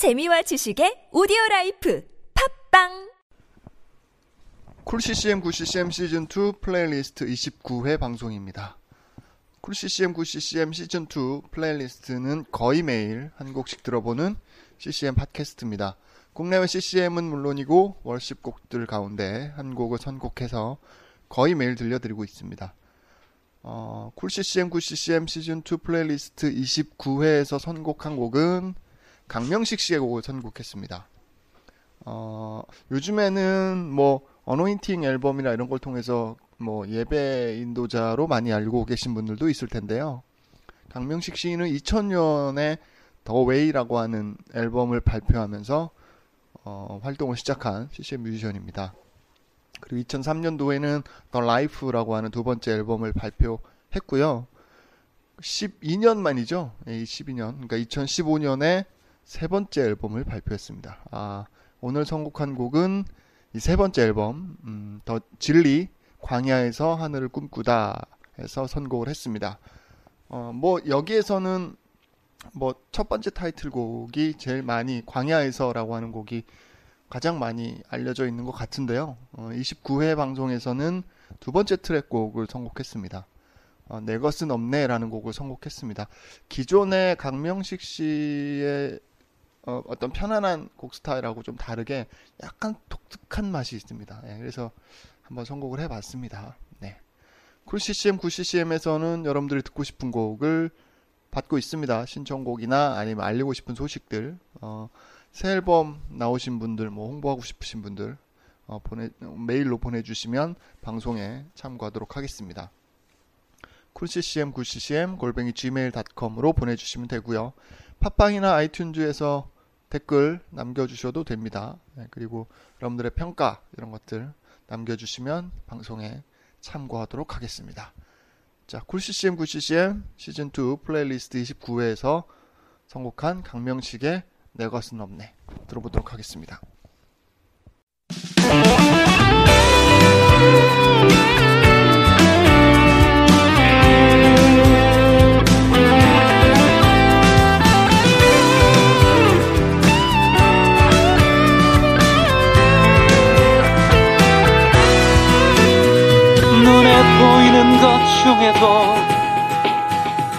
재미와 지식의 오디오 life 팟빵 cool CCM good CCM 시즌 2 플레이리스트 29회 방송입니다. 쿨 CCM 9 CCM 시즌 2 플레이리스트는 거의 매일 한 곡씩 들어보는 CCM 팟캐스트입니다. 국내외 CCM은 물론이고 worship 곡들 가운데 한 곡을 선곡해서 거의 매일 들려드리고 있습니다. 어, cool CCM good CCM 시즌 2 플레이리스트 29회에서 선곡한 곡은 강명식 씨의 곡을 선곡했습니다. 어, 요즘에는 뭐 Anointing 앨범이나 이런 걸 통해서 뭐 예배 인도자로 많이 알고 계신 분들도 있을 텐데요. 강명식 씨는 2000년에 The Way라고 하는 앨범을 발표하면서 어, 활동을 시작한 CCM 뮤지션입니다. 그리고 2003년도에는 The Life라고 하는 두 번째 앨범을 발표했고요. 12년 만이죠. 예, 12년. 그러니까 2015년에 세 번째 앨범을 발표했습니다. 아, 오늘 선곡한 곡은 이 세 번째 앨범, 음, 더 진리, 광야에서 하늘을 꿈꾸다 해서 선곡을 했습니다. 어, 뭐, 여기에서는 뭐, 첫 번째 타이틀곡이 제일 많이, 광야에서라고 하는 곡이 가장 많이 알려져 있는 것 같은데요. 어, 29회 방송에서는 두 번째 트랙 곡을 선곡했습니다. 어, 내 것은 없네라는 곡을 선곡했습니다. 기존의 강명식 씨의 어, 어떤 편안한 곡 스타일하고 좀 다르게 약간 독특한 맛이 있습니다. 예, 그래서 한번 선곡을 해봤습니다. 네. 쿨 CCM, 9 CCM에서는 여러분들이 듣고 싶은 곡을 받고 있습니다. 신청곡이나 아니면 알리고 싶은 소식들, 어, 새 앨범 나오신 분들, 뭐 홍보하고 싶으신 분들 어, 보내 메일로 보내주시면 방송에 참고하도록 하겠습니다. 쿨CCM 9CCM 골뱅이 gmail.com으로 보내주시면 되고요. 팟빵이나 iTunes에서 댓글 남겨주셔도 됩니다. 네, 그리고 여러분들의 평가 이런 것들 남겨주시면 방송에 참고하도록 하겠습니다. 자, 쿨CCM 9CCM 시즌2 플레이리스트 29회에서 선곡한 강명식의 내 것은 없네 들어보도록 하겠습니다. 중에도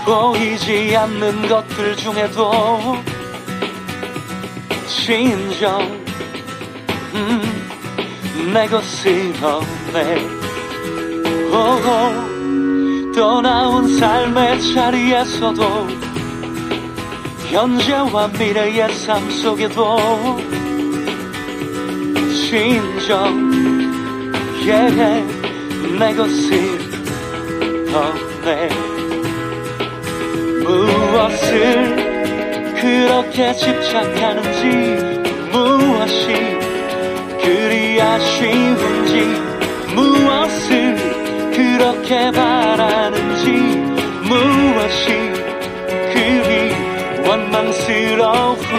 보이지 않는 것들 중에도 진정 음, 내 것은 없네. 오고 또 나온 삶의 자리에서도 현재와 미래의 삶 속에도 진정 yeah, 내 것은 없네. 무엇을 그렇게 집착하는지 무엇이 그리 아쉬운지 무엇을 그렇게 바라는지 무엇이 그리 원망스러운지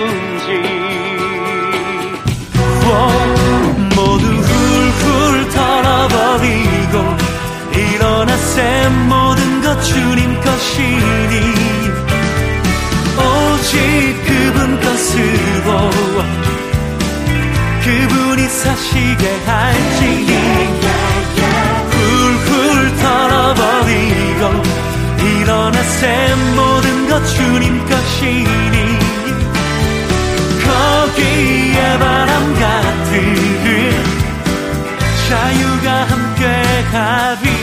그분이 사시게 할지 훌훌 털어버리고 일어나세 모든 것 주님 것이니 거기에 바람 같은 자유가 함께 하리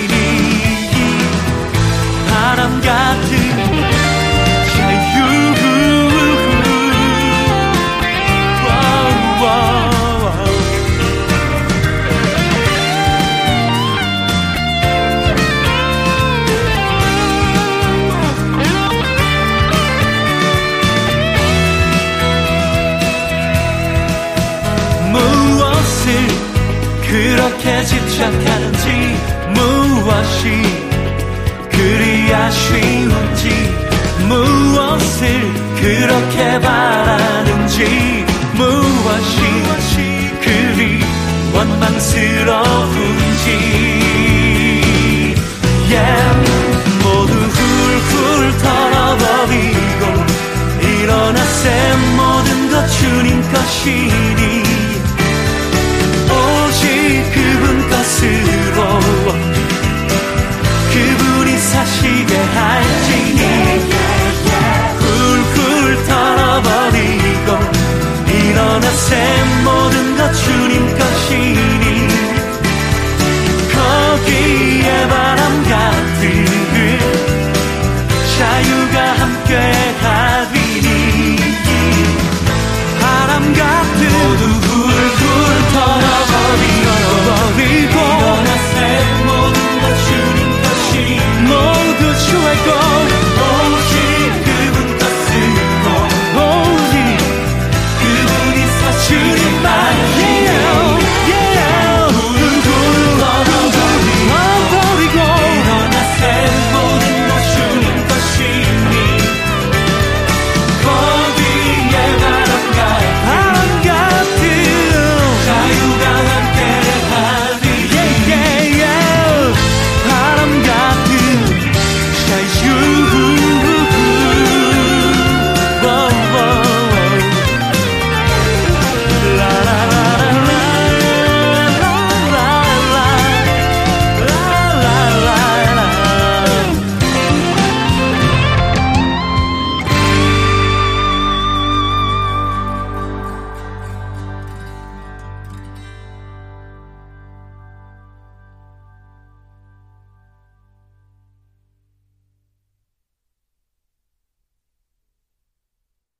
집착하는지 무엇이 그리 아쉬운지 무엇을 그렇게 바라는지 무엇이 그리 원망스러운